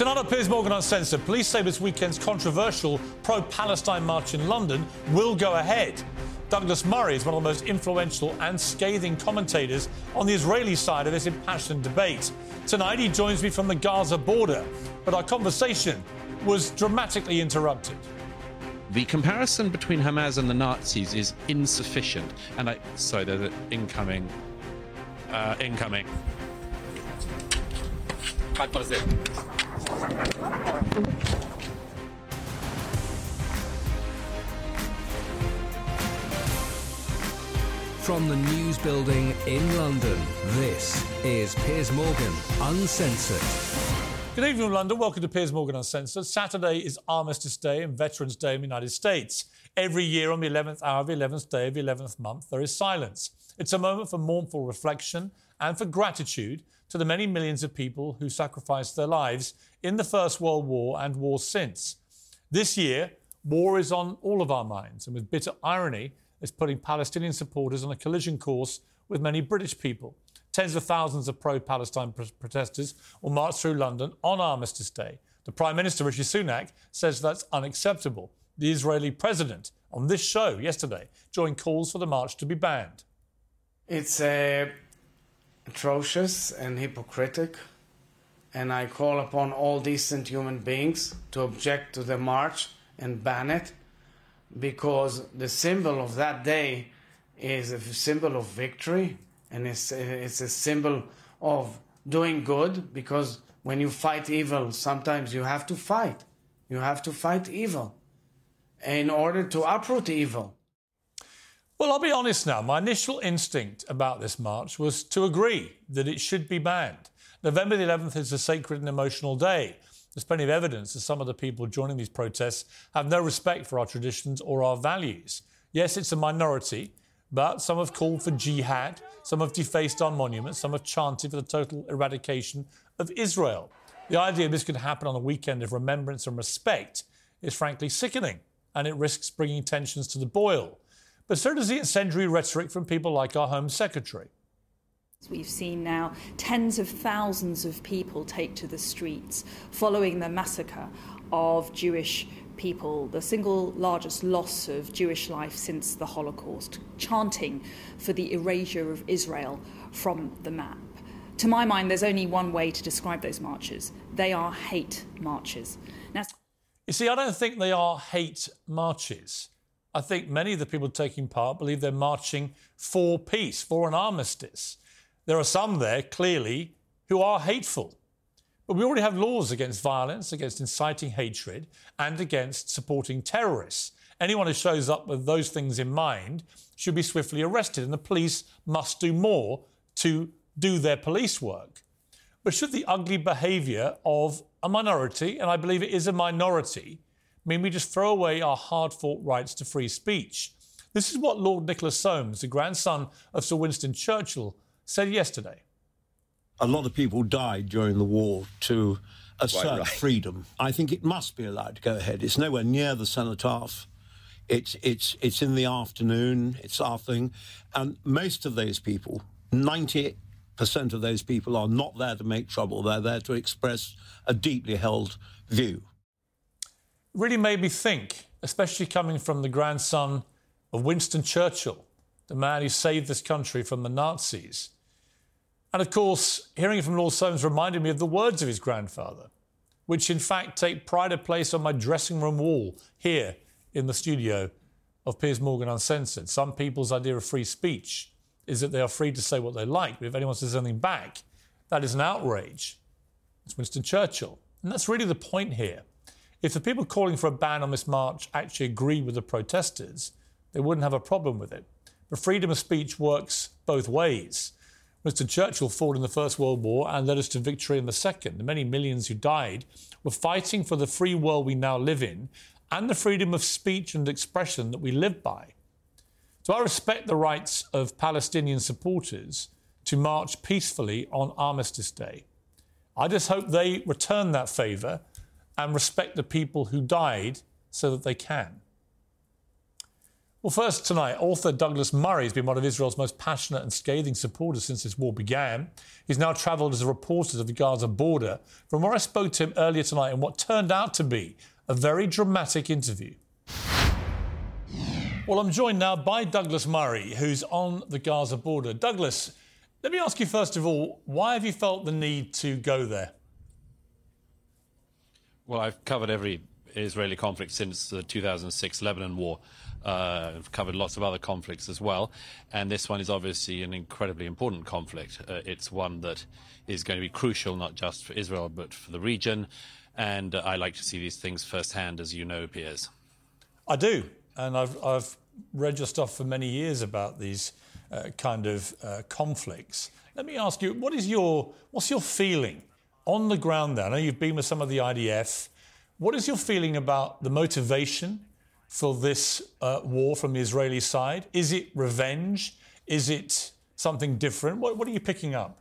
Tonight on Piers Morgan Uncensored, police say this weekend's controversial pro-Palestine march in London will go ahead. Douglas Murray is one of the most influential and scathing commentators on the Israeli side of this impassioned debate. Tonight he joins me from the Gaza border, but our conversation was dramatically interrupted. The comparison between Hamas and the Nazis is insufficient. And I, sorry, there's an incoming. Uh, incoming. From the News Building in London, this is Piers Morgan Uncensored. Good evening, London. Welcome to Piers Morgan Uncensored. Saturday is Armistice Day and Veterans Day in the United States. Every year on the 11th hour of the 11th day of the 11th month, there is silence. It's a moment for mournful reflection and for gratitude to the many millions of people who sacrificed their lives in the First World War and wars since. This year, war is on all of our minds, and with bitter irony, it's putting Palestinian supporters on a collision course with many British people. Tens of thousands of pro Palestine protesters will march through London on Armistice Day. The Prime Minister, Rishi Sunak, says that's unacceptable. The Israeli president, on this show yesterday, joined calls for the march to be banned. It's uh, atrocious and hypocritic, and I call upon all decent human beings to object to the march and ban it because the symbol of that day is a symbol of victory and it's, it's a symbol of doing good because when you fight evil, sometimes you have to fight. You have to fight evil in order to uproot evil. Well, I'll be honest now. My initial instinct about this march was to agree that it should be banned. November the 11th is a sacred and emotional day. There's plenty of evidence that some of the people joining these protests have no respect for our traditions or our values. Yes, it's a minority, but some have called for jihad, some have defaced our monuments, some have chanted for the total eradication of Israel. The idea this could happen on a weekend of remembrance and respect is frankly sickening, and it risks bringing tensions to the boil. But so does the incendiary rhetoric from people like our Home Secretary. We've seen now tens of thousands of people take to the streets following the massacre of Jewish people, the single largest loss of Jewish life since the Holocaust, chanting for the erasure of Israel from the map. To my mind, there's only one way to describe those marches they are hate marches. Now, you see, I don't think they are hate marches. I think many of the people taking part believe they're marching for peace, for an armistice. There are some there, clearly, who are hateful. But we already have laws against violence, against inciting hatred, and against supporting terrorists. Anyone who shows up with those things in mind should be swiftly arrested, and the police must do more to do their police work. But should the ugly behaviour of a minority, and I believe it is a minority, mean we just throw away our hard fought rights to free speech? This is what Lord Nicholas Soames, the grandson of Sir Winston Churchill, said yesterday. A lot of people died during the war to assert right. freedom. I think it must be allowed to go ahead. It's nowhere near the cenotaph. It's it's it's in the afternoon. It's our thing. and most of those people, ninety percent of those people, are not there to make trouble. They're there to express a deeply held view. Really made me think, especially coming from the grandson of Winston Churchill, the man who saved this country from the Nazis And of course, hearing it from Lord Soames reminded me of the words of his grandfather, which in fact take pride of place on my dressing room wall here in the studio of Piers Morgan Uncensored. Some people's idea of free speech is that they are free to say what they like, but if anyone says anything back, that is an outrage. It's Winston Churchill. And that's really the point here. If the people calling for a ban on this march actually agreed with the protesters, they wouldn't have a problem with it. But freedom of speech works both ways. Mr. Churchill fought in the First World War and led us to victory in the Second. The many millions who died were fighting for the free world we now live in and the freedom of speech and expression that we live by. So I respect the rights of Palestinian supporters to march peacefully on Armistice Day. I just hope they return that favour and respect the people who died so that they can. Well, first tonight, author Douglas Murray has been one of Israel's most passionate and scathing supporters since this war began. He's now travelled as a reporter to the Gaza border, from where I spoke to him earlier tonight in what turned out to be a very dramatic interview. Well, I'm joined now by Douglas Murray, who's on the Gaza border. Douglas, let me ask you first of all, why have you felt the need to go there? Well, I've covered every Israeli conflict since the 2006 Lebanon war. Uh, I've covered lots of other conflicts as well, and this one is obviously an incredibly important conflict. Uh, it's one that is going to be crucial not just for Israel but for the region, and uh, I like to see these things firsthand, as you know, Piers. I do, and I've, I've read your stuff for many years about these uh, kind of uh, conflicts. Let me ask you, what is your what's your feeling on the ground there? I know you've been with some of the IDF. What is your feeling about the motivation for this uh, war from the Israeli side? Is it revenge? Is it something different? What, what are you picking up?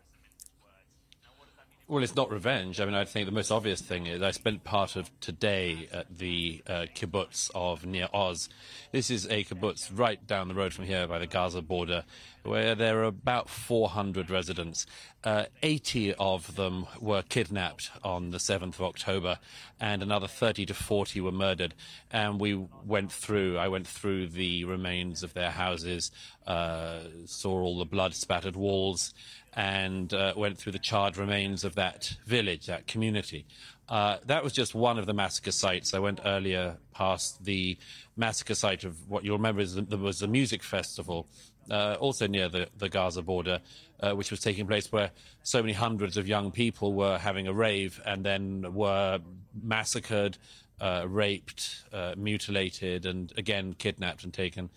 Well, it's not revenge. I mean, I think the most obvious thing is I spent part of today at the uh, kibbutz of Nir Oz. This is a kibbutz right down the road from here by the Gaza border, where there are about 400 residents. Uh, 80 of them were kidnapped on the 7th of October, and another 30 to 40 were murdered. And we went through, I went through the remains of their houses, uh, saw all the blood spattered walls and uh, went through the charred remains of that village, that community. Uh, that was just one of the massacre sites. I went earlier past the massacre site of what you'll remember is there was a music festival, uh, also near the, the Gaza border, uh, which was taking place where so many hundreds of young people were having a rave and then were massacred, uh, raped, uh, mutilated, and again kidnapped and taken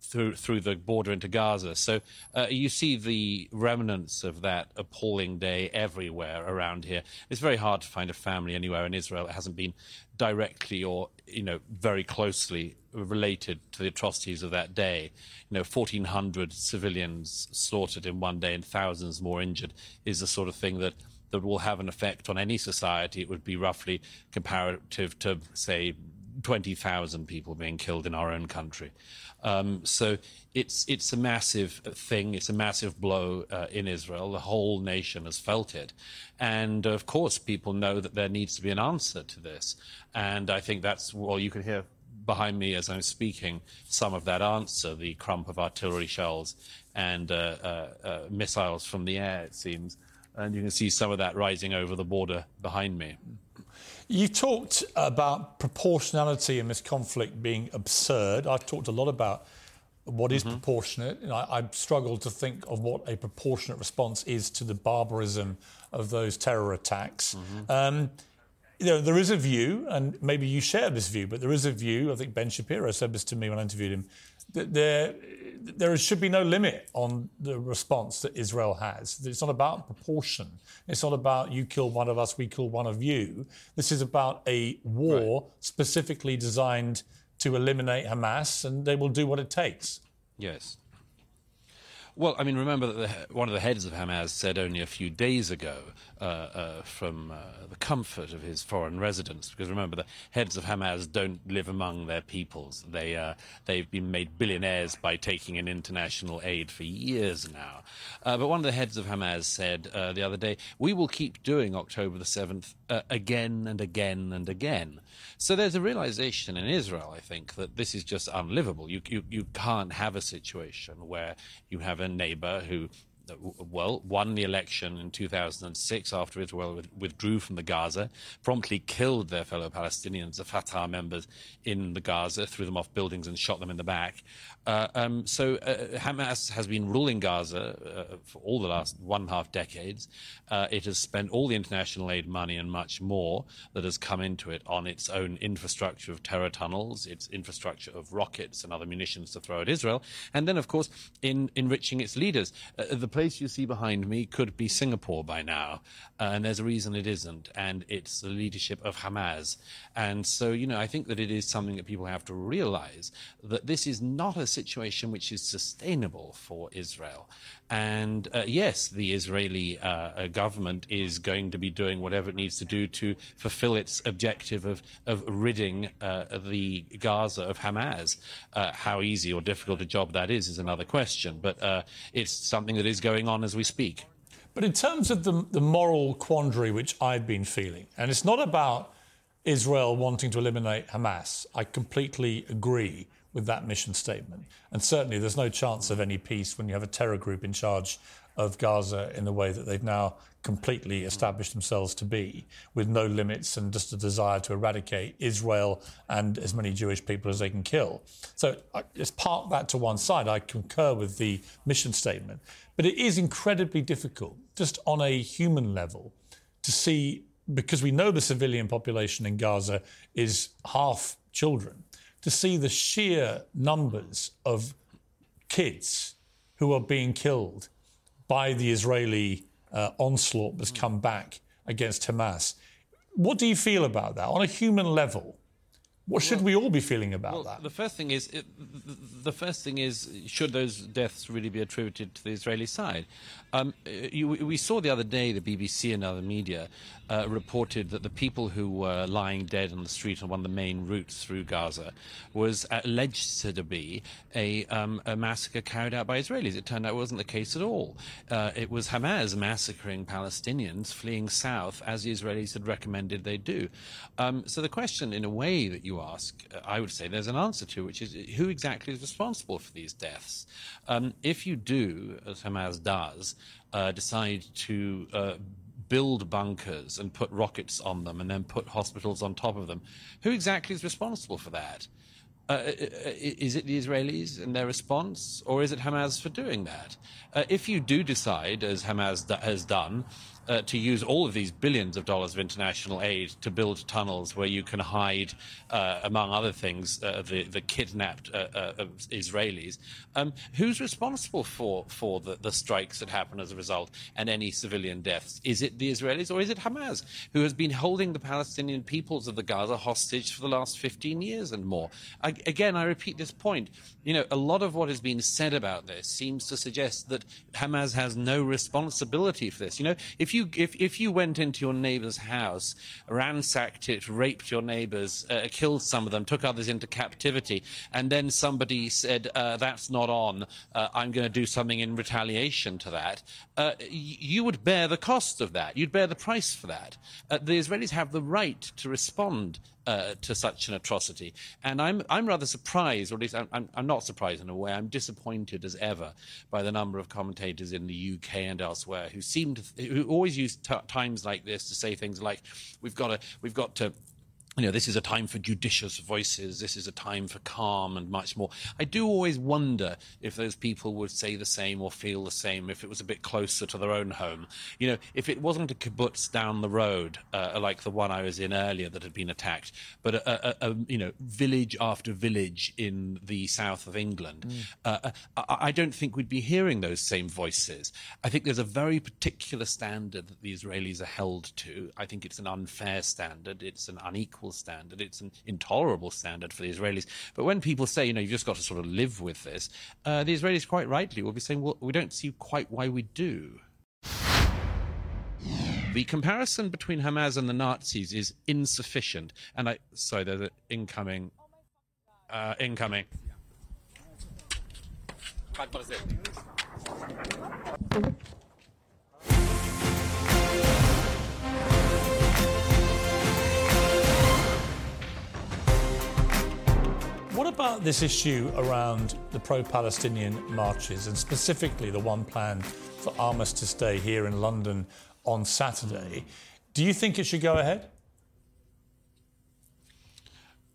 through through the border into Gaza. So uh, you see the remnants of that appalling day everywhere around here. It's very hard to find a family anywhere in Israel that hasn't been directly or you know very closely related to the atrocities of that day. You know, 1,400 civilians slaughtered in one day and thousands more injured is the sort of thing that that will have an effect on any society. It would be roughly comparative to, say, 20,000 people being killed in our own country. Um, so it's it's a massive thing. It's a massive blow uh, in Israel. The whole nation has felt it, and of course, people know that there needs to be an answer to this. And I think that's well, you can hear behind me as I'm speaking some of that answer: the crump of artillery shells and uh, uh, uh missiles from the air. It seems, and you can see some of that rising over the border behind me. You talked about proportionality in this conflict being absurd. I've talked a lot about what is mm-hmm. proportionate. You know, I, I struggle to think of what a proportionate response is to the barbarism of those terror attacks. Mm-hmm. Um, you know, there is a view, and maybe you share this view, but there is a view. I think Ben Shapiro said this to me when I interviewed him. That there, there should be no limit on the response that Israel has. It's not about proportion. It's not about you kill one of us, we kill one of you. This is about a war right. specifically designed to eliminate Hamas, and they will do what it takes. Yes. Well, I mean, remember that the, one of the heads of Hamas said only a few days ago, uh, uh, from uh, the comfort of his foreign residence, because remember, the heads of Hamas don't live among their peoples. They uh, they've been made billionaires by taking in international aid for years now. Uh, but one of the heads of Hamas said uh, the other day, "We will keep doing October the seventh again and again and again." So there's a realization in Israel, I think, that this is just unlivable. You, you, you can't have a situation where you have neighbor who well, won the election in 2006 after Israel withdrew from the Gaza, promptly killed their fellow Palestinians, the Fatah members in the Gaza, threw them off buildings and shot them in the back. Uh, um, so uh, Hamas has been ruling Gaza uh, for all the last one and a half decades. Uh, it has spent all the international aid money and much more that has come into it on its own infrastructure of terror tunnels, its infrastructure of rockets and other munitions to throw at Israel, and then, of course, in enriching its leaders. Uh, the place you see behind me could be Singapore by now, uh, and there's a reason it isn't, and it's the leadership of Hamas. And so, you know, I think that it is something that people have to realize that this is not a situation which is sustainable for Israel. And uh, yes, the Israeli uh, uh government is going to be doing whatever it needs to do to fulfill its objective of, of ridding uh, the Gaza of Hamas. Uh, how easy or difficult a job that is is another question, but uh, it's something that is going on as we speak. But in terms of the, the moral quandary which I've been feeling, and it's not about Israel wanting to eliminate Hamas, I completely agree with that mission statement. And certainly there's no chance of any peace when you have a terror group in charge of Gaza in the way that they've now completely established themselves to be, with no limits and just a desire to eradicate Israel and as many Jewish people as they can kill. So let's park that to one side. I concur with the mission statement. But it is incredibly difficult, just on a human level, to see, because we know the civilian population in Gaza is half children, to see the sheer numbers of kids who are being killed by the Israeli uh, onslaught that's come back against Hamas. What do you feel about that on a human level? What should well, we all be feeling about well, that? The first thing is, it, the first thing is, should those deaths really be attributed to the Israeli side? Um, you, we saw the other day the BBC and other media uh, reported that the people who were lying dead on the street on one of the main routes through Gaza was alleged to be a, um, a massacre carried out by Israelis. It turned out it wasn't the case at all. Uh, it was Hamas massacring Palestinians fleeing south, as the Israelis had recommended they do. Um, so the question, in a way, that you ask, uh, I would say there's an answer to, which is who exactly is responsible for these deaths? Um, if you do, as Hamas does, uh, decide to uh, build bunkers and put rockets on them and then put hospitals on top of them. Who exactly is responsible for that? Uh, uh, uh is it the Israelis and their response, or is it Hamas for doing that? Uh, if you do decide, as Hamas has done, uh, to use all of these billions of dollars of international aid to build tunnels where you can hide, uh, among other things, uh, the, the kidnapped uh, uh, Israelis. Um, who's responsible for, for the, the strikes that happen as a result and any civilian deaths? Is it the Israelis or is it Hamas, who has been holding the Palestinian peoples of the Gaza hostage for the last 15 years and more? I, again, I repeat this point. You know, a lot of what has been said about this seems to suggest that Hamas has no responsibility for this. You know, if you you if if you went into your neighbour's house, ransacked it, raped your neighbours, uh, killed some of them, took others into captivity, and then somebody said uh, that's not on, uh, I'm going to do something in retaliation to that, uh, you would bear the cost of that. You'd bear the price for that. Uh, the Israelis have the right to respond uh, to such an atrocity. And I'm, I'm rather surprised, or at least I'm, I'm, I'm, not surprised in a way, I'm disappointed as ever by the number of commentators in the UK and elsewhere who seem to, who always use t- times like this to say things like, we've got to, we've got to, you know, this is a time for judicious voices. This is a time for calm and much more. I do always wonder if those people would say the same or feel the same if it was a bit closer to their own home. You know, if it wasn't a kibbutz down the road uh, like the one I was in earlier that had been attacked, but a, a, a you know village after village in the south of England, mm. uh, I, I don't think we'd be hearing those same voices. I think there's a very particular standard that the Israelis are held to. I think it's an unfair standard. It's an unequal standard. It's an intolerable standard for the Israelis. But when people say, you know, you've just got to sort of live with this, uh, the Israelis quite rightly will be saying, well, we don't see quite why we do. The comparison between Hamas and the Nazis is insufficient. And I, sorry, there's an incoming, uh, incoming. What about this issue around the pro Palestinian marches and specifically the one planned for Armistice Day here in London on Saturday. Do you think it should go ahead?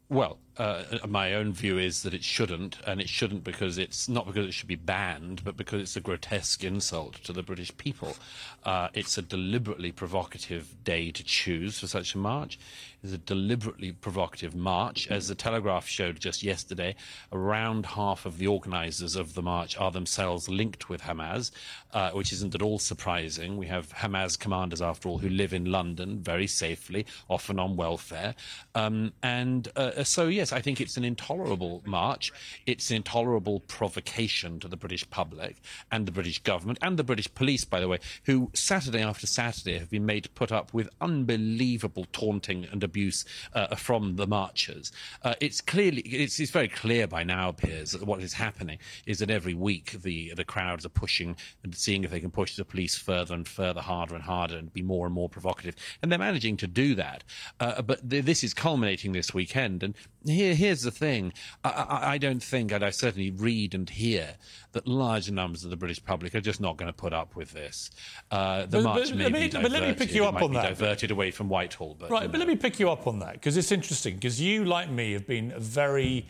Well, uh, my own view is that it shouldn't, and it shouldn't because it's not because it should be banned, but because it's a grotesque insult to the British people. Uh, it's a deliberately provocative day to choose for such a march. It's a deliberately provocative march. As the Telegraph showed just yesterday, around half of the organisers of the march are themselves linked with Hamas, uh, which isn't at all surprising. We have Hamas commanders, after all, who live in London very safely, often on welfare. Um, and uh, so, yes, I think it's an intolerable march. It's an intolerable provocation to the British public and the British government and the British police, by the way, who Saturday after Saturday have been made to put up with unbelievable taunting and abuse uh, from the marchers. Uh, it's clearly, it's, it's, very clear by now, Piers, that what is happening is that every week the the crowds are pushing and seeing if they can push the police further and further, harder and harder, and be more and more provocative. And they're managing to do that. Uh, but th- this is culminating this weekend. And here, here's the thing: I, I, I don't think, and I certainly read and hear that large numbers of the British public are just not going to put up with this. Uh, the but, march but, may but, be but diverted, let me pick you up on that. Diverted away from Whitehall, but right. You know. but let me pick you up on that because it's interesting because you, like me, have been very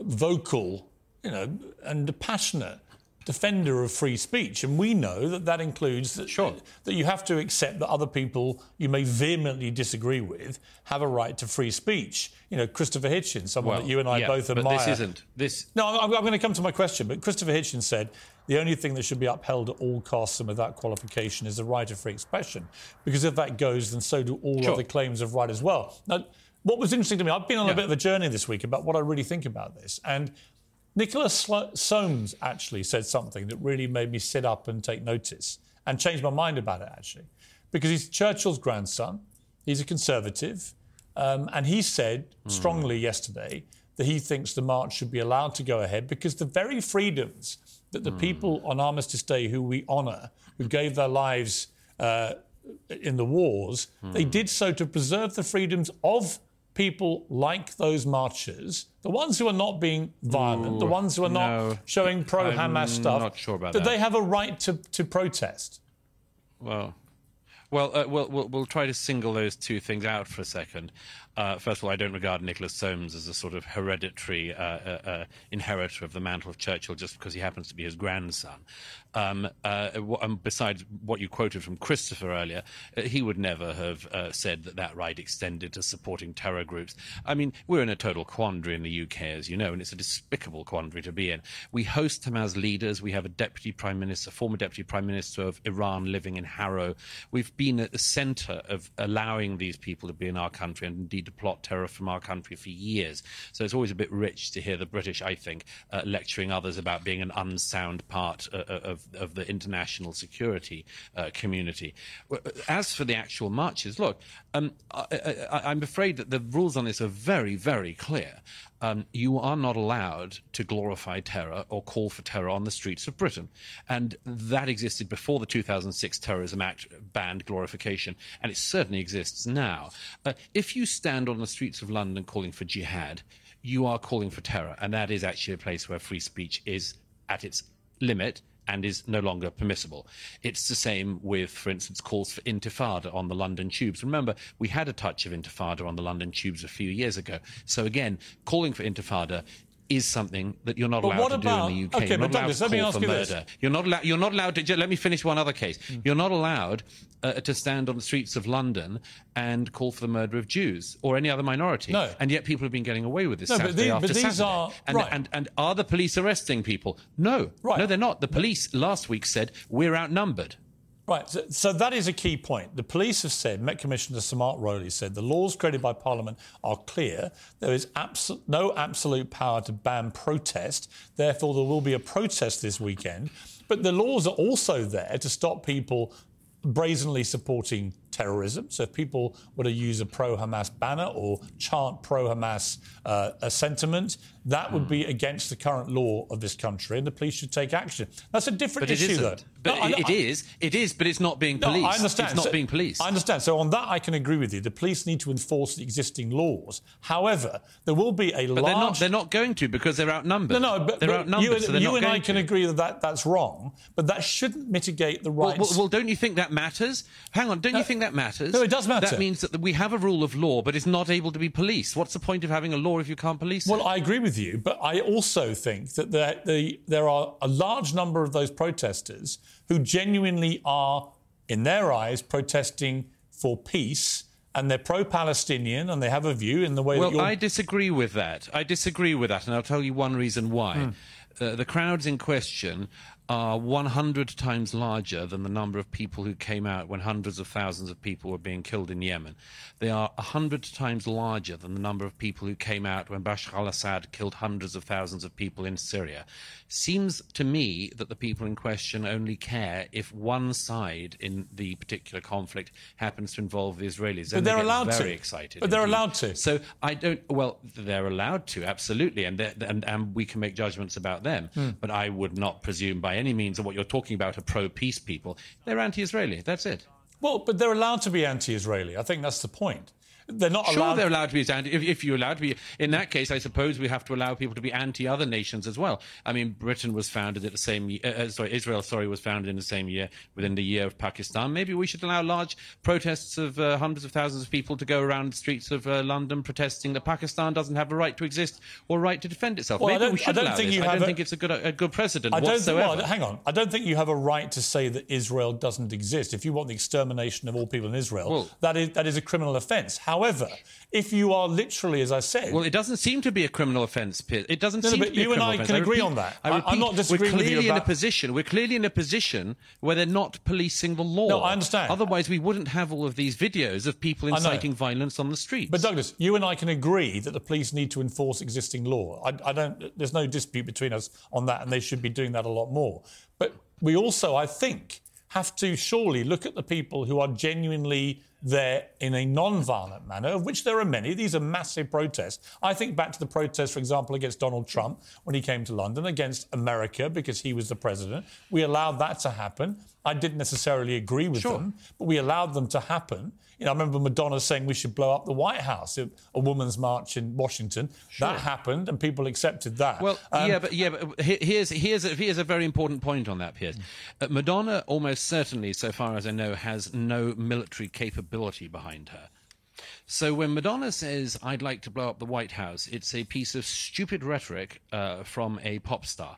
vocal, you know, and passionate defender of free speech, and we know that that includes that, sure. that you have to accept that other people you may vehemently disagree with have a right to free speech. You know, Christopher Hitchens, someone well, that you and I yeah, both admire. But this isn't this. No, I'm, I'm going to come to my question. But Christopher Hitchens said the only thing that should be upheld at all costs and without qualification is the right of free expression, because if that goes, then so do all sure. other claims of right as well. Now, what was interesting to me, I've been on yeah. a bit of a journey this week about what I really think about this, and Nicholas Soames actually said something that really made me sit up and take notice and change my mind about it, actually. Because he's Churchill's grandson, he's a conservative, um, and he said strongly mm. yesterday that he thinks the march should be allowed to go ahead because the very freedoms that the mm. people on Armistice Day who we honour, who gave their lives uh, in the wars, mm. they did so to preserve the freedoms of people like those marchers, the ones who are not being violent, Ooh, the ones who are no. not showing pro Hamas stuff, not sure about that, that they have a right to, to protest. Well, well, uh, we'll, we'll, we'll try to single those two things out for a second. Uh, first of all, I don't regard Nicholas Soames as a sort of hereditary uh, uh, uh inheritor of the mantle of Churchill just because he happens to be his grandson. Um, uh, um, besides what you quoted from Christopher earlier, he would never have said that that right extended to supporting terror groups. I mean, we're in a total quandary in the UK, as you know, and it's a despicable quandary to be in. We host Hamas leaders. We have a deputy prime minister, former deputy prime minister of Iran living in Harrow. We've been at the centre of allowing these people to be in our country and indeed to plot terror from our country for years. So it's always a bit rich to hear the British, I think, uh, lecturing others about being an unsound part uh, uh of, of the international security uh, community. As for the actual marches, look, um, I, am afraid that the rules on this are very, very clear. Um, you are not allowed to glorify terror or call for terror on the streets of Britain. And that existed before the 2006 Terrorism Act banned glorification, and it certainly exists now. Uh, if you stand on the streets of London calling for jihad, you are calling for terror, and that is actually a place where free speech is at its limit and is no longer permissible. It's the same with, for instance, calls for intifada on the London tubes. Remember, we had a touch of intifada on the London tubes a few years ago. So again, calling for intifada is something that you're not but allowed to about, do in the UK. Okay, you're but Douglas, let me ask you murder. this. You're not, allow- you're not allowed to. Let me finish one other case. Mm. You're not allowed uh, to stand on the streets of London and call for the murder of Jews or any other minority. No. And yet people have been getting away with this no, Saturday but after but these Saturday. Are, and, right. and, and are the police arresting people? No. Right. No, they're not. The police last week said we're outnumbered. Right, so, so, that is a key point. The police have said, Met Commissioner Sir Mark Rowley said, the laws created by Parliament are clear. There is abso- no absolute power to ban protest. Therefore, there will be a protest this weekend. But the laws are also there to stop people brazenly supporting terrorism. So if people were to use a pro-Hamas banner or chant pro-Hamas uh, sentiment, that would hmm. be against the current law of this country, and the police should take action. That's a different but issue, though. But No, I- it, it I- is, it is, but it's not being No, policed. I understand. It's not So- being policed. I understand. So on that, I can agree with you. The police need to enforce the existing laws. However, there will be a but large. they're not. They're not going to because they're outnumbered. no, no, but, they're but outnumbered. you, and- so they're you and I going can to. agree that, that that's wrong, but that shouldn't mitigate the Well, rights. well, well, don't you think that matters? Hang on, don't No, you think that matters? no, it does matter. That means that we have a rule of law, but it's not able to be policed. What's the point of having a law if you can't police Well, it? I agree with you, but I also think that there, the, there are a large number of those protesters who genuinely are, in their eyes, protesting for peace. And they're pro-Palestinian, and they have a view in the way that Well. I disagree with that. I disagree with that, and I'll tell you one reason why. Hmm. Uh, the crowds in question are 100 times larger than the number of people who came out when hundreds of thousands of people were being killed in Yemen. They are 100 times larger than the number of people who came out when Bashar al Assad killed hundreds of thousands of people in Syria. Seems to me that the people in question only care if one side in the particular conflict happens to involve the Israelis. But they they're get allowed very to. excited. But they're indeed. allowed to. So I don't. Well, they're allowed to absolutely, and and and we can make judgments about them. Hmm. But I would not presume by any means of what you're talking about are pro-peace people. They're anti-Israeli. That's it. Well, but they're allowed to be anti-Israeli. I think that's the point. They're not Sure, allowed. they're allowed to be anti. If, if you're allowed to be, in that case, I suppose we have to allow people to be anti-other nations as well. I mean, Britain was founded at the same. Uh, uh, sorry, Israel, sorry, was founded in the same year, within the year of Pakistan. Maybe we should allow large protests of uh, hundreds of thousands of people to go around the streets of uh, London protesting that Pakistan doesn't have a right to exist or right to defend itself. Well, I Maybe don't- we I don't allow think this. you I don't a- think it's a good a good precedent I don't think, whatsoever. well, hang on. I don't think you have a right to say that Israel doesn't exist. If you want the extermination of all people in Israel, Well- that is that is a criminal offence. However, if you are literally, as I said, Well, it doesn't seem to be a criminal offence, Piers. It doesn't No, no, seem but to be a you and I can agree repeat- on that. I I- I'm not disagreeing we're with you clearly in a position. We're clearly in a position where they're not policing the law. No, I understand. Otherwise, we wouldn't have all of these videos of people inciting violence on the streets. But Douglas, you and I can agree that the police need to enforce existing law. I, I don't. There's no dispute between us on that, and they should be doing that a lot more. But we also, I think, have to surely look at the people who are genuinely there in a non-violent manner, of which there are many. These are massive protests. I think back to the protests, for example, against Donald Trump when he came to London, against America because he was the president. We allowed that to happen. I didn't necessarily agree with them, but we allowed them to happen. You know, I remember Madonna saying we should blow up the White House, a, woman's march in Washington. That happened, and people accepted that. Well, Um, yeah, but yeah, but here's here's a, here's a very important point on that, Piers. Uh, Madonna almost certainly, so far as I know, has no military capability behind her. So when Madonna says, "I'd like to blow up the White House," it's a piece of stupid rhetoric uh, from a pop star.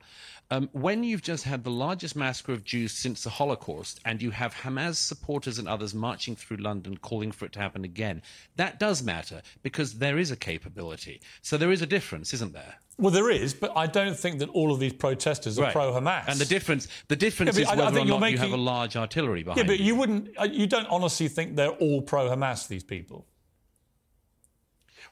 Um, when you've just had the largest massacre of Jews since the Holocaust, and you have Hamas supporters and others marching through London calling for it to happen again, that does matter because there is a capability. So there is a difference, isn't there? well, there is, but I don't think that all of these protesters are Right. pro-Hamas. And the difference, the difference Yeah, is I- I whether or think you're not you have a large artillery behind Yeah, but you. you wouldn't. uh, You don't honestly think they're all pro-Hamas. These people.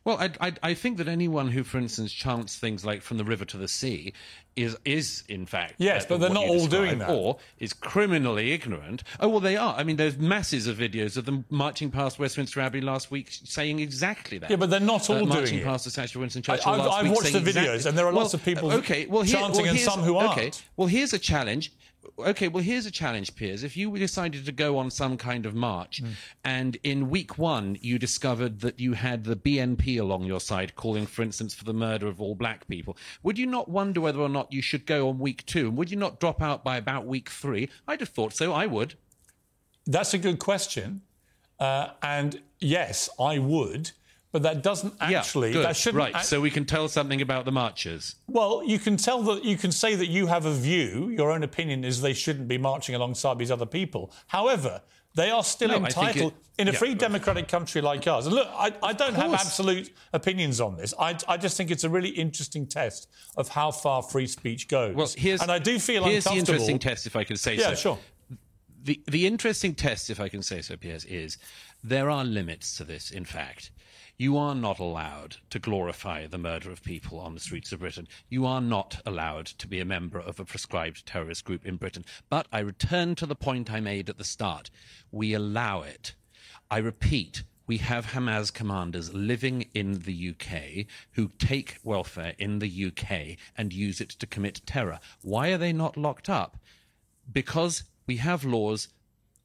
Well, I, I, I think that anyone who, for instance, chants things like "from the river to the sea" is is in fact Yes, uh, but they're not all doing that. or is criminally ignorant. Oh well, they are. I mean, there's masses of videos of them marching past Westminster Abbey last week, saying exactly that. Yeah, but they're not all uh, doing marching it. past the statue of Winston Churchill I've week, watched the videos, exactly- and there are Well, lots of people okay, well, here, chanting well, and some who aren't. Okay, well, here's a challenge. Okay, well, here's a challenge, Piers. If you decided to go on some kind of march, Hmm. and in week one you discovered that you had the BNP along your side calling, for instance, for the murder of all black people, would you not wonder whether or not you should go on week two? And would you not drop out by about week three? I'd have thought so. I would. That's a good question, uh, and yes, I would. But that doesn't actually. yeah. That shouldn't. right. act- so we can tell something about the marchers. Well, you can tell that you can say that you have a view. Your own opinion is they shouldn't be marching alongside these other people. However, they are still No, entitled it- in a yeah, free democratic country like ours. And look, I, I don't have absolute opinions on this. I, I just think it's a really interesting test of how far free speech goes. Well, here's and I do feel here's the interesting test, if I can say Yeah, so. sure. The the interesting test, if I can say so, Piers, is there are limits to this. In fact, you are not allowed to glorify the murder of people on the streets of Britain. You are not allowed to be a member of a prescribed terrorist group in Britain. But I return to the point I made at the start. We allow it. I repeat, we have Hamas commanders living in the UK who take welfare in the UK and use it to commit terror. Why are they not locked up? Because we have laws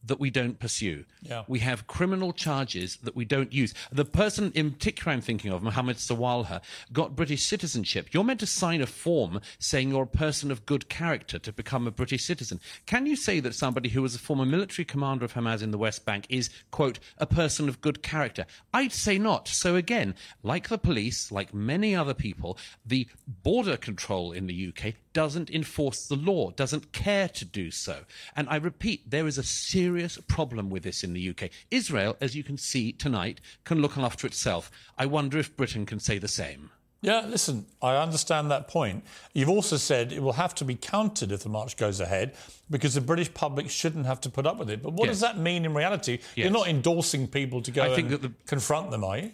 that we don't pursue. Yeah. We have criminal charges that we don't use. The person in particular I'm thinking of, Mohammed Sawalha, got British citizenship. You're meant to sign a form saying you're a person of good character to become a British citizen. Can you say that somebody who was a former military commander of Hamas in the West Bank is, quote, a person of good character? I'd say not. So again, like the police, like many other people, the border control in the UK doesn't enforce the law, doesn't care to do so. And I repeat, there is a serious problem with this in the UK. Israel, as you can see tonight, can look after itself. I wonder if Britain can say the same. Yeah, listen, I understand that point. You've also said it will have to be counted if the march goes ahead because the British public shouldn't have to put up with it. But what Yes. does that mean in reality? You're not endorsing people to go I think and that the- confront them, are you?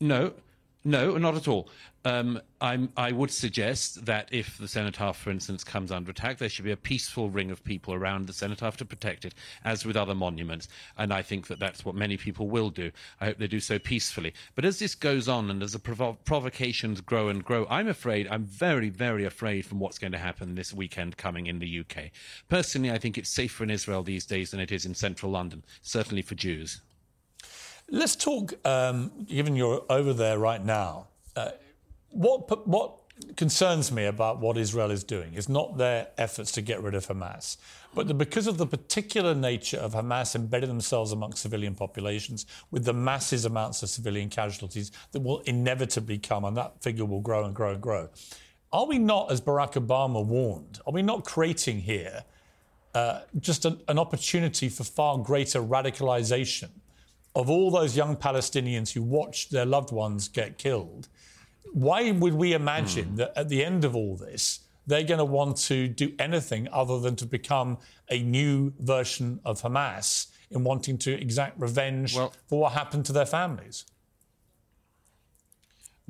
No, no, not at all. Um, I would suggest that if the cenotaph, for instance, comes under attack, there should be a peaceful ring of people around the cenotaph to protect it, as with other monuments. And I think that that's what many people will do. I hope they do so peacefully. But as this goes on and as the provo- provocations grow and grow, I'm afraid, I'm very, very afraid from what's going to happen this weekend coming in the UK. Personally, I think it's safer in Israel these days than it is in central London, certainly for Jews. Let's talk, um, given you're over there right now, uh, what, what concerns me about what Israel is doing is not their efforts to get rid of Hamas, but the, because of the particular nature of Hamas embedding themselves amongst civilian populations with the massive amounts of civilian casualties that will inevitably come, and that figure will grow and grow and grow. Are we not, as Barack Obama warned, are we not creating here uh, just an, an opportunity for far greater radicalization of all those young Palestinians who watched their loved ones get killed? Why would we imagine hmm. that at the end of all this, they're going to want to do anything other than to become a new version of Hamas in wanting to exact revenge Well- for what happened to their families?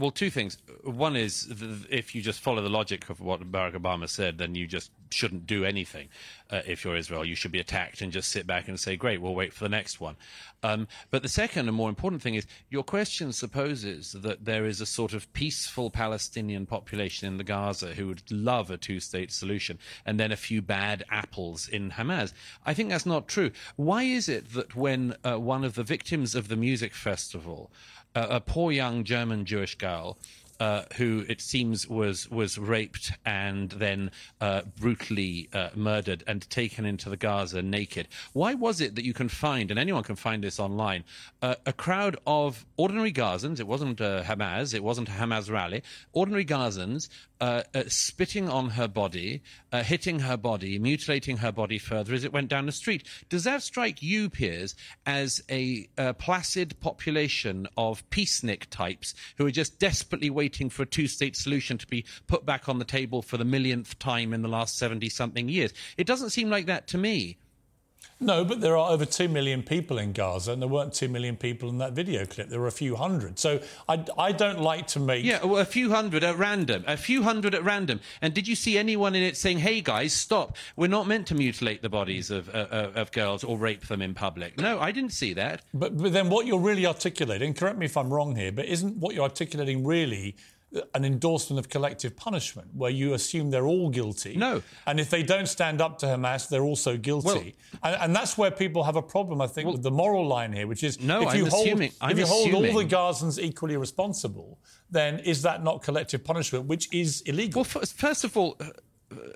Well, two things. One is if you just follow the logic of what Barack Obama said, then you just shouldn't do anything. Uh, if you're Israel, you should be attacked and just sit back and say, "Great, we'll wait for the next one." Um, but the second and more important thing is your question supposes that there is a sort of peaceful Palestinian population in the Gaza who would love a two-state solution, and then a few bad apples in Hamas. I think that's not true. Why is it that when uh, one of the victims of the music festival a poor young German Jewish girl uh, who it seems was was raped and then uh, brutally uh, murdered and taken into the Gaza naked. Why was it that you can find, and anyone can find this online, uh, a crowd of ordinary Gazans? It wasn't uh, Hamas, it wasn't a Hamas rally. Ordinary Gazans uh, spitting on her body, hitting her body, mutilating her body further as it went down the street. Does that strike you, Piers, as a placid population of peacenik types who are just desperately waiting for a two state solution to be put back on the table for the millionth time in the last 70 something years? It doesn't seem like that to me. No, but there are over 2 million people in Gaza, and there weren't 2 million people in that video clip. There were a few hundred. So I, I don't like to make. Yeah, well, a few hundred at random. A few hundred at random. And did you see anyone in it saying, hey, guys, stop? We're not meant to mutilate the bodies of, uh, uh, of girls or rape them in public. No, I didn't see that. But, but then what you're really articulating, correct me if I'm wrong here, but isn't what you're articulating really an endorsement of collective punishment where you assume they're all guilty? No. And if they don't stand up to Hamas, they're also guilty. and, and that's where people have a problem, I think, with the moral line here, which is No, if you hold, assuming- if you hold all the Gazans equally responsible, then is that not collective punishment, which is illegal? Well, first of all, uh,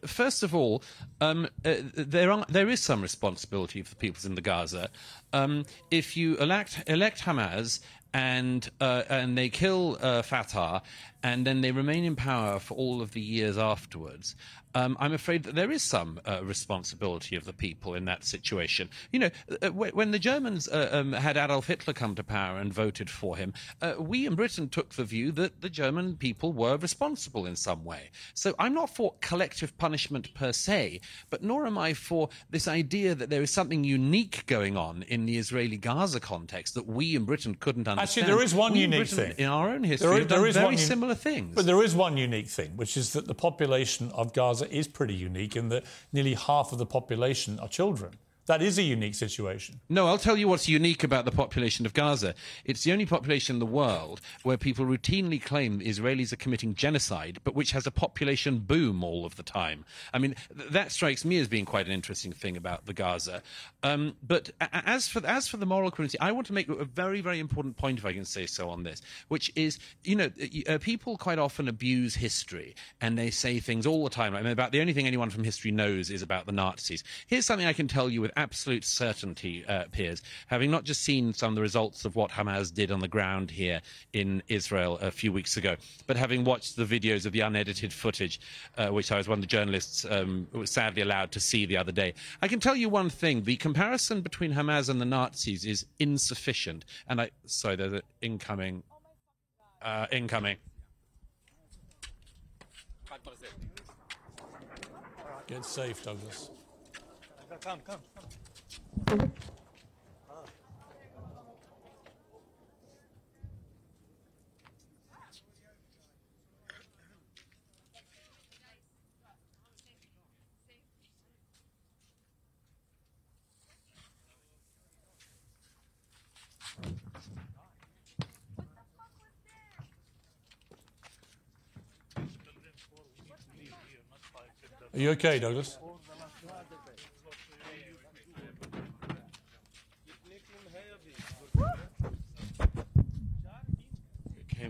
first of all, um, uh, there are there is some responsibility for the peoples in the Gaza. Um, if you elect elect Hamas and uh, and they kill uh, Fatah and then they remain in power for all of the years afterwards. Um, I'm afraid that there is some uh, responsibility of the people in that situation. You know, uh, w- when the Germans uh, um, had Adolf Hitler come to power and voted for him, uh, we in Britain took the view that the German people were responsible in some way. So I'm not for collective punishment per se, but nor am I for this idea that there is something unique going on in the Israeli Gaza context that we in Britain couldn't understand. Actually, there is one we in unique Britain, thing. in our own history. There done very one similar things. But there is one unique thing, which is that the population of Gaza is pretty unique in that nearly half of the population are children. That is a unique situation. No, I'll tell you what's unique about the population of Gaza. It's the only population in the world where people routinely claim Israelis are committing genocide, but which has a population boom all of the time. I mean, th- that strikes me as being quite an interesting thing about the Gaza. Um, but a- as for as for the moral community, I want to make a very very important point, if I can say so, on this, which is you know uh, people quite often abuse history and they say things all the time. I mean, about the only thing anyone from history knows is about the Nazis. Here's something I can tell you with absolute certainty, uh, Piers, having not just seen some of the results of what Hamas did on the ground here in Israel a few weeks ago, but having watched the videos of the unedited footage, uh, which I was one of the journalists um, was sadly allowed to see the other day. I can tell you one thing: the comparison between Hamas and the Nazis is insufficient. And I, sorry, there's an incoming, uh, incoming. Get safe, Douglas. Come, come, come. Are you okay, Douglas?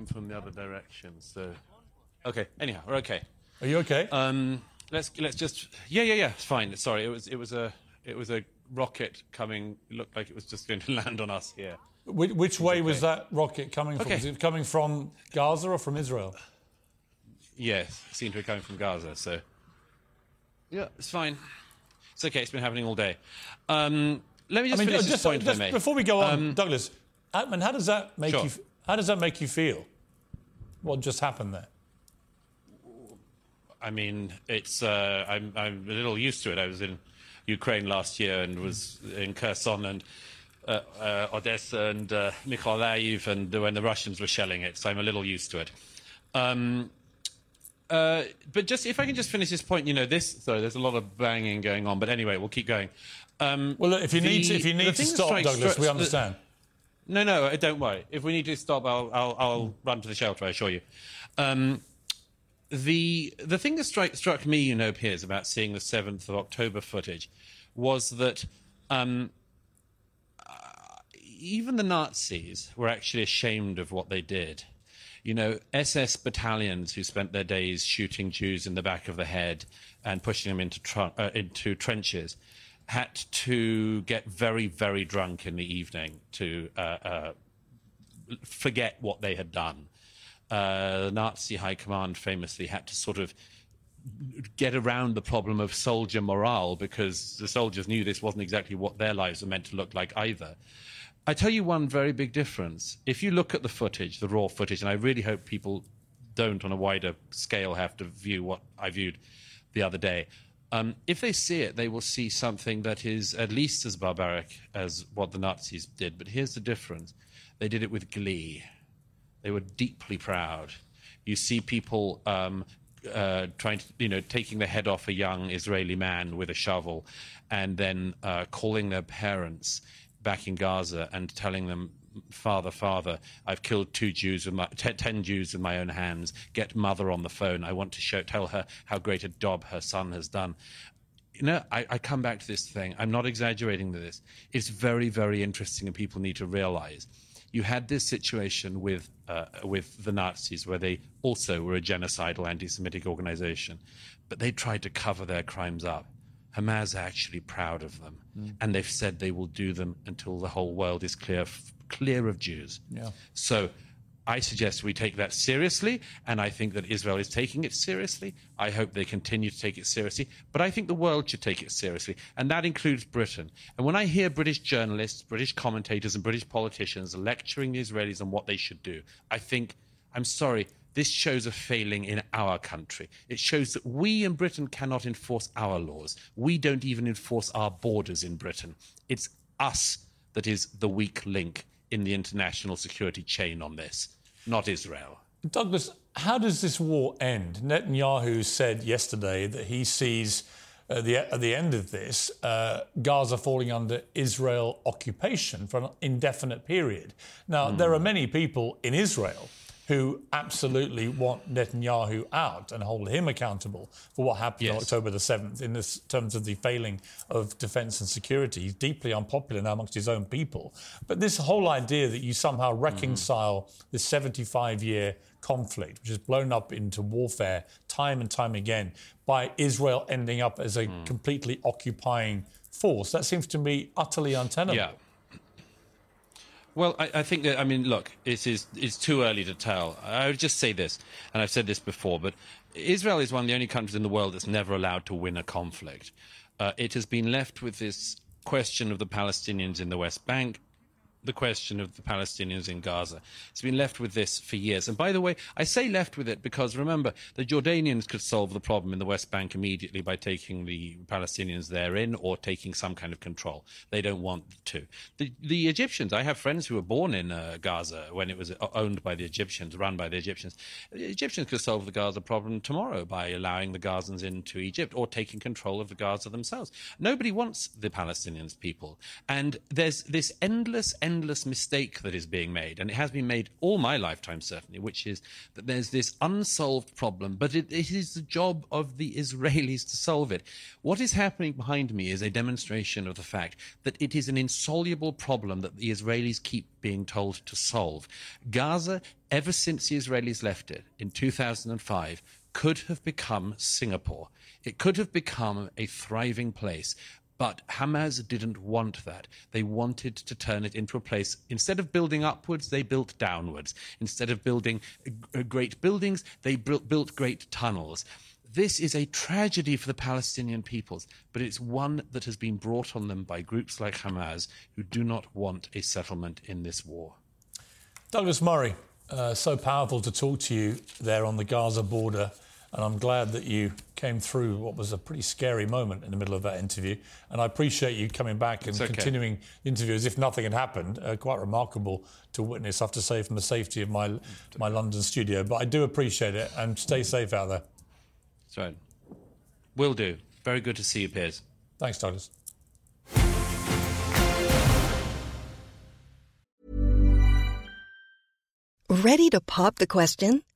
It from the other direction, so. Okay. Anyhow, we're okay. Are you okay? Um, let's let's just. Yeah, yeah, yeah. It's fine. Sorry, it was it was a it was a rocket coming. It looked like it was just going to land on us here. Which, which way was that rocket coming from? Okay. Was it coming from Gaza or from Israel? Yes, it seemed to be coming from Gaza. So. Yeah, it's fine. It's okay. It's been happening all day. Um, let me just finish this point, if just before we go on, Um, Douglas, Atman, how does that make Sure. you? How does that make you feel? What just happened there? I mean, it's uh, I'm I'm a little used to it. I was in Ukraine last year and was in Kherson and uh, uh, Odessa and uh, Mykolaiv, and when the Russians were shelling it, so I'm a little used to it. Um, uh, but just if I can just finish this point, you know, this. Sorry, there's a lot of banging going on, but anyway, we'll keep going. Um, Well, look, if you need to, if you need to stop, Douglas, we the- understand. No, no, uh, don't worry. If we need to stop, I'll, I'll, I'll run to the shelter, I assure you. Um, the, the thing that strike, struck me, you know, Piers, about seeing the 7th of October footage was that um, uh, even the Nazis were actually ashamed of what they did. You know, SS battalions who spent their days shooting Jews in the back of the head and pushing them into, tr- uh, into trenches had to get very, very drunk in the evening to uh, uh, forget what they had done. Uh, the Nazi high command famously had to sort of get around the problem of soldier morale because the soldiers knew this wasn't exactly what their lives were meant to look like either. I tell you one very big difference. If you look at the footage, the raw footage, and I really hope people don't on a wider scale have to view what I viewed the other day. Um, if they see it, they will see something that is at least as barbaric as what the Nazis did. But here's the difference they did it with glee. They were deeply proud. You see people um, uh, trying to, you know, taking the head off a young Israeli man with a shovel and then uh, calling their parents back in Gaza and telling them, Father, Father, I've killed two Jews with my, te- ten Jews with my own hands. Get mother on the phone. I want to show, tell her how great a job her son has done. You know, I, I come back to this thing. I'm not exaggerating with this. It's very, very interesting, and people need to realize you had this situation with uh, with the Nazis, where they also were a genocidal anti-Semitic organization, but they tried to cover their crimes up. Hamas are actually proud of them, and they've said they will do them until the whole world is clear clear of Jews. Yeah. So I suggest we take that seriously, and I think that Israel is taking it seriously. I hope they continue to take it seriously, but I think the world should take it seriously, and that includes Britain. And when I hear British journalists, British commentators, and British politicians lecturing the Israelis on what they should do, I think, I'm sorry, this shows a failing in our country. It shows that we in Britain cannot enforce our laws. We don't even enforce our borders in Britain. It's us that is the weak link in the international security chain on this, not Israel. Douglas, how does this war end? Netanyahu said yesterday that he sees at the, at the end of this, uh, Gaza falling under Israel occupation for an indefinite period. Now, there are hmm. many people in Israel who absolutely want Netanyahu out and hold him accountable for what happened on October the 7th in this, terms of the failing of defence and security. He's deeply unpopular now amongst his own people. But this whole idea that you somehow reconcile mm-hmm. this 75 year conflict, which has blown up into warfare time and time again, by Israel ending up as a mm. completely occupying force, that seems to me utterly untenable. Yeah. Well, I, I think that I mean, look, it is it's too early to tell. I would just say this, and I've said this before, but Israel is one of the only countries in the world that's never allowed to win a conflict. Uh, it has been left with this question of the Palestinians in the West Bank, the question of the Palestinians in Gaza. It's been left with this for years. And by the way, I say left with it because remember, the Jordanians could solve the problem in the West Bank immediately by taking the Palestinians therein or taking some kind of control. They don't want to. The, the Egyptians, I have friends who were born in uh, Gaza when it was owned by the Egyptians, run by the Egyptians. The Egyptians could solve the Gaza problem tomorrow by allowing the Gazans into Egypt or taking control of the Gaza themselves. Nobody wants the Palestinians people. And there's this endless, endless mistake that is being made, and it has been made all my lifetime, certainly, which is that there's this unsolved problem, but it, it is the job of the Israelis to solve it. What is happening behind me is a demonstration of the fact that it is an insoluble problem that the Israelis keep being told to solve. Gaza, ever since the Israelis left it in 2005, could have become Singapore. It could have become a thriving place. But Hamas didn't want that. They wanted to turn it into a place. Instead of building upwards, they built downwards. Instead of building uh, great buildings, they built, great tunnels. This is a tragedy for the Palestinian peoples, but it's one that has been brought on them by groups like Hamas who do not want a settlement in this war. Douglas Murray, uh, so powerful to talk to you there on the Gaza border. And I'm glad that you came through what was a pretty scary moment in the middle of that interview. And I appreciate you coming back and okay. continuing the interview as if nothing had happened. Uh, quite remarkable to witness, I have to say, from the safety of my, my London studio. But I do appreciate it and stay safe out there. That's right. Will do. Very good to see you, Piers. Thanks, Douglas. Ready to pop the question?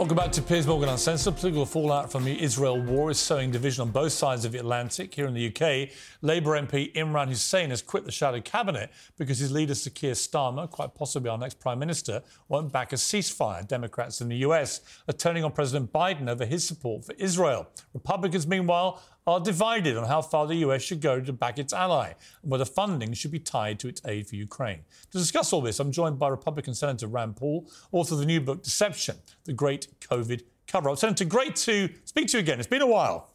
Welcome back to Piers Morgan Uncensored. Political fallout from the Israel war is sowing division on both sides of the Atlantic. Here in the UK, Labour MP Imran Hussain has quit the shadow cabinet because his leader, Sir Keir Starmer, quite possibly our next Prime Minister, won't back a ceasefire. Democrats in the US are turning on President Biden over his support for Israel. Republicans, meanwhile, are divided on how far the US should go to back its ally and whether funding should be tied to its aid for Ukraine. To discuss all this, I'm joined by Republican Senator Rand Paul, author of the new book Deception, the Great COVID Cover Up. Senator, great to speak to you again. It's been a while.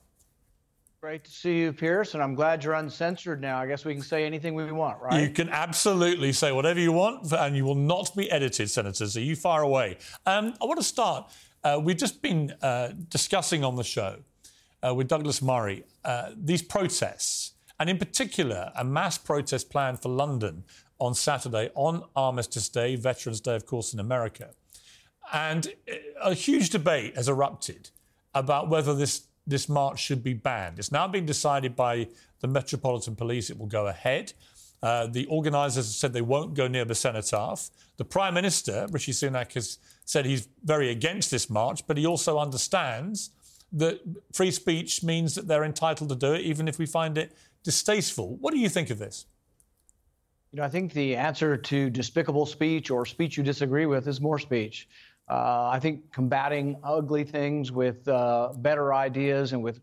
Great to see you, Piers, and I'm glad you're uncensored now. I guess we can say anything we want, right? You can absolutely say whatever you want, and you will not be edited, Senator. So you fire away. Um, I want to start. Uh, we've just been uh, discussing on the show uh, with Douglas Murray uh, these protests, and in particular, a mass protest planned for London on Saturday on Armistice Day, Veterans Day, of course, in America. And a huge debate has erupted about whether this, this march should be banned. It's now been decided by the Metropolitan Police it will go ahead. Uh, the organisers have said they won't go near the cenotaph. The Prime Minister, Rishi Sunak, has said he's very against this march, but he also understands that free speech means that they're entitled to do it, even if we find it distasteful. What do you think of this? You know, I think the answer to despicable speech or speech you disagree with is more speech. Uh, I think combating ugly things with uh, better ideas and with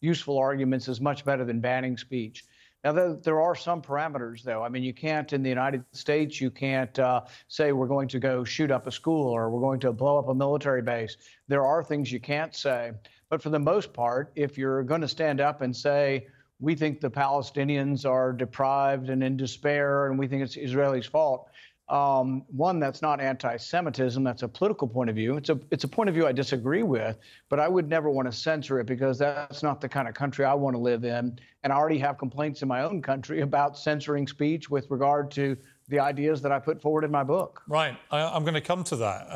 useful arguments is much better than banning speech. Now, there, there, are some parameters, though. I mean, you can't, in the United States, you can't uh, say we're going to go shoot up a school or we're going to blow up a military base. There are things you can't say. But for the most part, if you're going to stand up and say, we think the Palestinians are deprived and in despair, and we think it's Israelis' fault, um, one that's not anti-Semitism. That's a political point of view. It's a it's a point of view I disagree with, but I would never want to censor it because that's not the kind of country I want to live in. And I already have complaints in my own country about censoring speech with regard to the ideas that I put forward in my book. Right. I, am going to come to that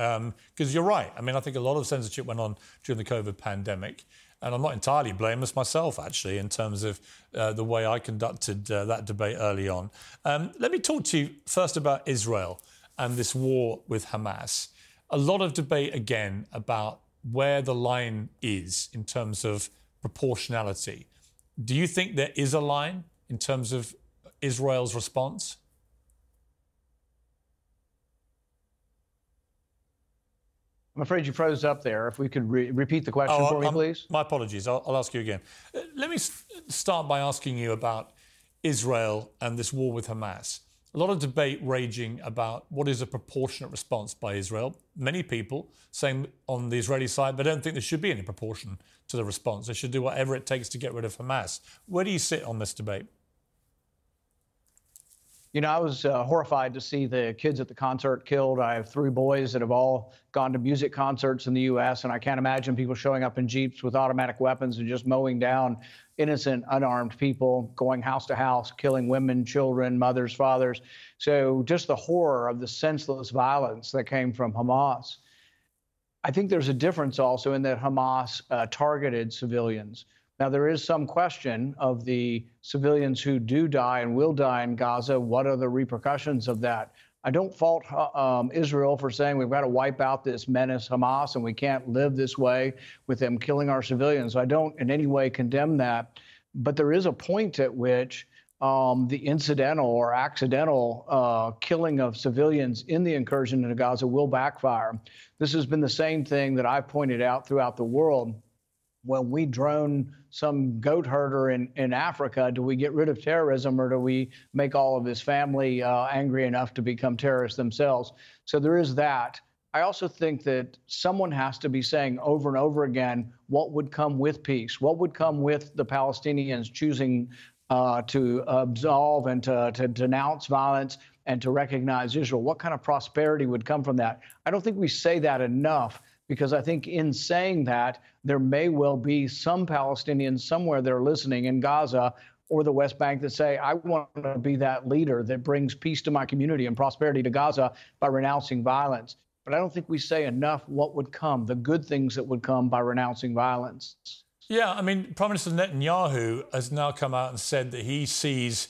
because um, you're right. I mean, I think a lot of censorship went on during the COVID pandemic. And I'm not entirely blameless myself, actually, in terms of uh, the way I conducted uh, that debate early on. Um, let me talk to you first about Israel and this war with Hamas. A lot of debate, again, about where the line is in terms of proportionality. Do you think there is a line in terms of Israel's response? I'm afraid you froze up there. If we could re- repeat the question oh, for me, please. My apologies. I'll, I'll, ask you again. Uh, let me start by asking you about Israel and this war with Hamas. A lot of debate raging about what is a proportionate response by Israel. Many people saying on the Israeli side they don't think there should be any proportion to the response. They should do whatever it takes to get rid of Hamas. Where do you sit on this debate? You know, I was uh, horrified to see the kids at the concert killed. I have three boys that have all gone to music concerts in the U.S., and I can't imagine people showing up in Jeeps with automatic weapons and just mowing down innocent, unarmed people, going house to house, killing women, children, mothers, fathers. So, just the horror of the senseless violence that came from Hamas. I think there's a difference also in that Hamas uh, targeted civilians. Now, there is some question of the civilians who do die and will die in Gaza. What are the repercussions of that? I don't fault uh, um, Israel for saying we've got to wipe out this menace, Hamas, and we can't live this way with them killing our civilians. I don't in any way condemn that. But there is a point at which um, the incidental or accidental uh, killing of civilians in the incursion into Gaza will backfire. This has been the same thing that I've pointed out throughout the world when we drone some goat herder in, in Africa, do we get rid of terrorism or do we make all of his family uh, angry enough to become terrorists themselves? So there is that. I also think that someone has to be saying over and over again what would come with peace, what would come with the Palestinians choosing uh, to absolve and to, to denounce violence and to recognize Israel. What kind of prosperity would come from that? I don't think we say that enough because I think in saying that, there may well be some Palestinians somewhere that are listening in Gaza or the West Bank that say, I want to be that leader that brings peace to my community and prosperity to Gaza by renouncing violence. But I don't think we say enough what would come, the good things that would come by renouncing violence. Yeah, I mean, Prime Minister Netanyahu has now come out and said that he sees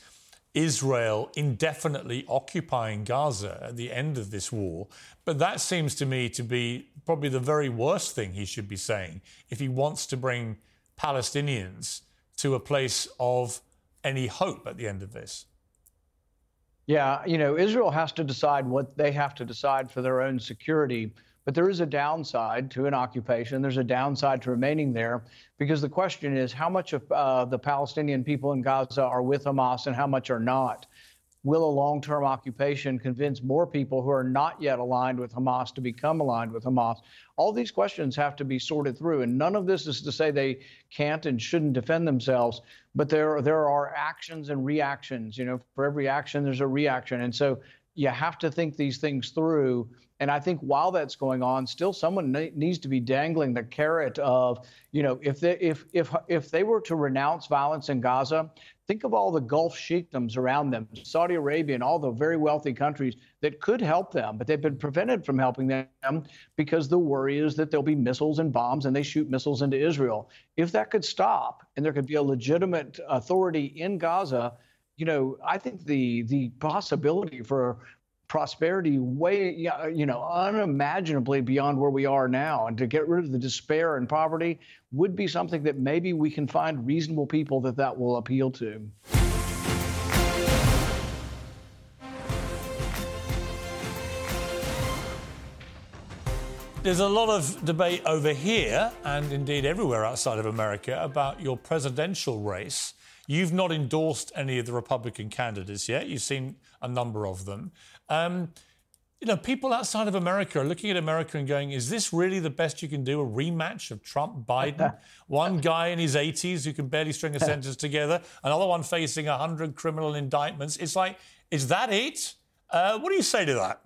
Israel indefinitely occupying Gaza at the end of this war. But that seems to me to be probably the very worst thing he should be saying if he wants to bring Palestinians to a place of any hope at the end of this. Yeah, you know, Israel has to decide what they have to decide for their own security. But there is a downside to an occupation. There's a downside to remaining there because the question is how much of uh, the Palestinian people in Gaza are with Hamas and how much are not? Will a long term occupation convince more people who are not yet aligned with Hamas to become aligned with Hamas? All these questions have to be sorted through. And none of this is to say they can't and shouldn't defend themselves, but there, there are actions and reactions. You know, for every action, there's a reaction. And so you have to think these things through and I think while that's going on, still someone needs to be dangling the carrot of, you know, if they if if if they were to renounce violence in Gaza, think of all the Gulf sheikdoms around them, Saudi Arabia and all the very wealthy countries that could help them, but they've been prevented from helping them because the worry is that there'll be missiles and bombs and they shoot missiles into Israel. If that could stop and there could be a legitimate authority in Gaza, you know, I think the the possibility for prosperity way you know unimaginably beyond where we are now and to get rid of the despair and poverty would be something that maybe we can find reasonable people that that will appeal to There's a lot of debate over here, and indeed everywhere outside of America, about your presidential race. You've not endorsed any of the Republican candidates yet. You've seen a number of them. Um, you know, people outside of America are looking at America and going, is this really the best you can do? A rematch of Trump Biden? one guy in his 80s who can barely string a sentence together, another one facing 100 criminal indictments. It's like, is that it? Uh, what do you say to that?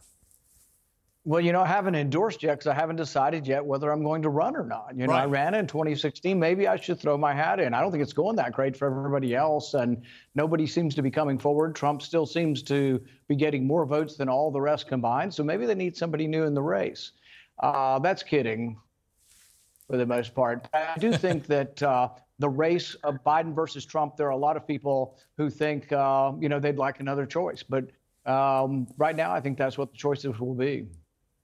Well, you know, I haven't endorsed yet because I haven't decided yet whether I'm going to run or not. You know, right. I ran in 2016. Maybe I should throw my hat in. I don't think it's going that great for everybody else, and nobody seems to be coming forward. Trump still seems to be getting more votes than all the rest combined. So maybe they need somebody new in the race. Uh, that's kidding, for the most part. I do think that uh, the race of Biden versus Trump, there are a lot of people who think, uh, you know, they'd like another choice. But um, right now, I think that's what the choices will be.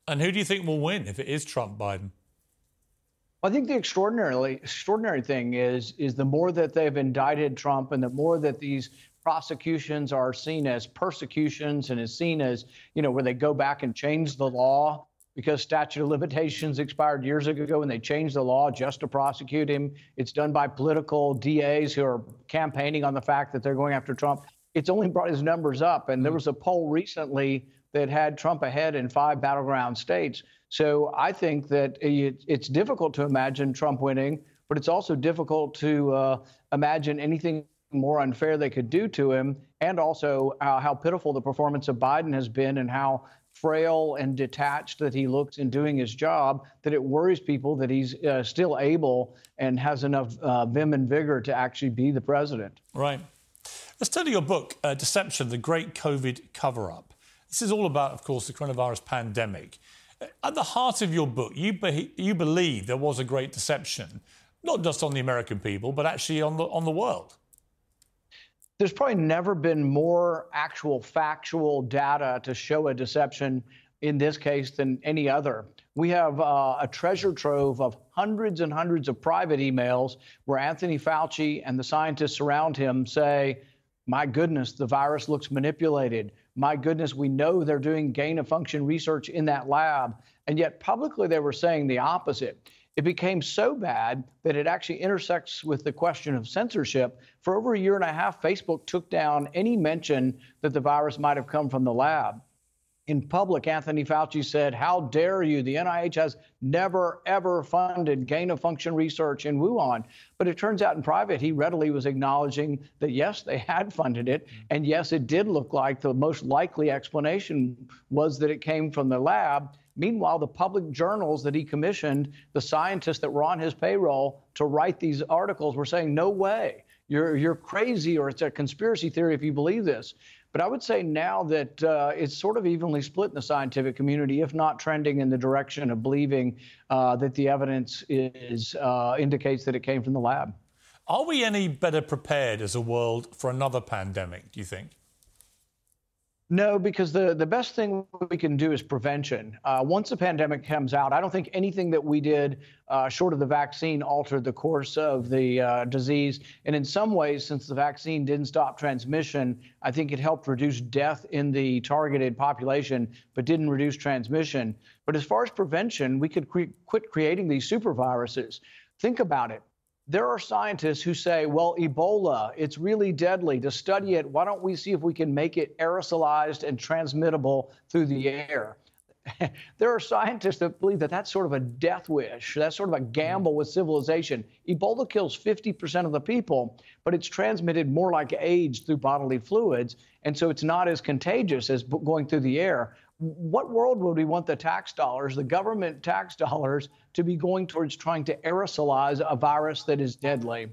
And who do you think will win if it is Trump Biden? I think the extraordinarily extraordinary thing is is the more that they've indicted Trump and the more that these prosecutions are seen as persecutions and is seen as you know where they go back and change the law because statute of limitations expired years ago and they changed the law just to prosecute him. It's done by political DAs who are campaigning on the fact that they're going after Trump. It's only brought his numbers up. And there hmm. was a poll recently that had Trump ahead in five battleground states. So I think that it's difficult to imagine Trump winning, but it's also difficult to uh, imagine anything more unfair they could do to him, and also uh, how pitiful the performance of Biden has been and how frail and detached that he looks in doing his job that it worries people that he's uh, still able and has enough uh, vim and vigor to actually be the president. Right. Let's turn to your book, uh, Deception The Great COVID Cover Up. This is all about, of course, the coronavirus pandemic. At the heart of your book, you, be- you believe there was a great deception, not just on the American people, but actually on the, on the world. There's probably never been more actual factual data to show a deception in this case than any other. We have uh, a treasure trove of hundreds and hundreds of private emails where Anthony Fauci and the scientists around him say, My goodness, the virus looks manipulated my goodness, we know they're doing gain of function research in that lab. And yet publicly they were saying the opposite. It became so bad that it actually intersects with the question of censorship. For over a year and a half, Facebook took down any mention that the virus might have come from the lab in public, Anthony Fauci said, How dare you? The NIH has never, ever funded gain of function research in Wuhan. But it turns out in private, he readily was acknowledging that yes, they had funded it. And yes, it did look like the most likely explanation was that it came from the lab. Meanwhile, the public journals that he commissioned, the scientists that were on his payroll to write these articles were saying, No way. You're, you're crazy, or it's a conspiracy theory if you believe this. But I would say now that uh, it's sort of evenly split in the scientific community, if not trending in the direction of believing uh, that the evidence is uh, indicates that it came from the lab. Are we any better prepared as a world for another pandemic? Do you think? No, because the, the best thing we can do is prevention. Uh, once the pandemic comes out, I don't think anything that we did uh, short of the vaccine altered the course of the uh, disease. And in some ways, since the vaccine didn't stop transmission, I think it helped reduce death in the targeted population, but didn't reduce transmission. But as far as prevention, we could cre- quit creating these super viruses. Think about it there are scientists who say, well, Ebola, it's really deadly. To study it, why don't we see if we can make it aerosolized and transmittable through the air? there are scientists that believe that that's sort of a death wish. That's sort of a mm-hmm. gamble with civilization. Ebola kills 50% of the people, but it's transmitted more like AIDS through bodily fluids. And so it's not as contagious as going through the air what world would we want the tax dollars, the government tax dollars, to be going towards trying to aerosolize a virus that is deadly?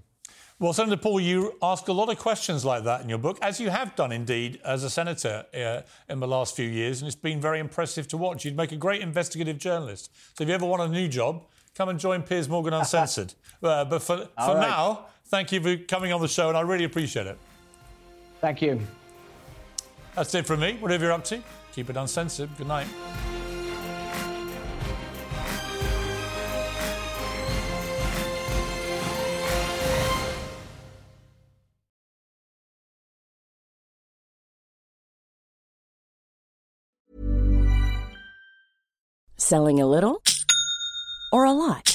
Well, Senator Paul, you ask a lot of questions like that in your book, as you have done indeed as a senator uh, in the last few years, and it's been very impressive to watch. You'd make a great investigative journalist. So if you ever want a new job, come and join Piers Morgan Uncensored. uh, but for, for right. now, thank you for coming on the show, and I really appreciate it. Thank you. That's it from me. Whatever you're up to, keep it uncensored. Good night. Selling a little or a lot?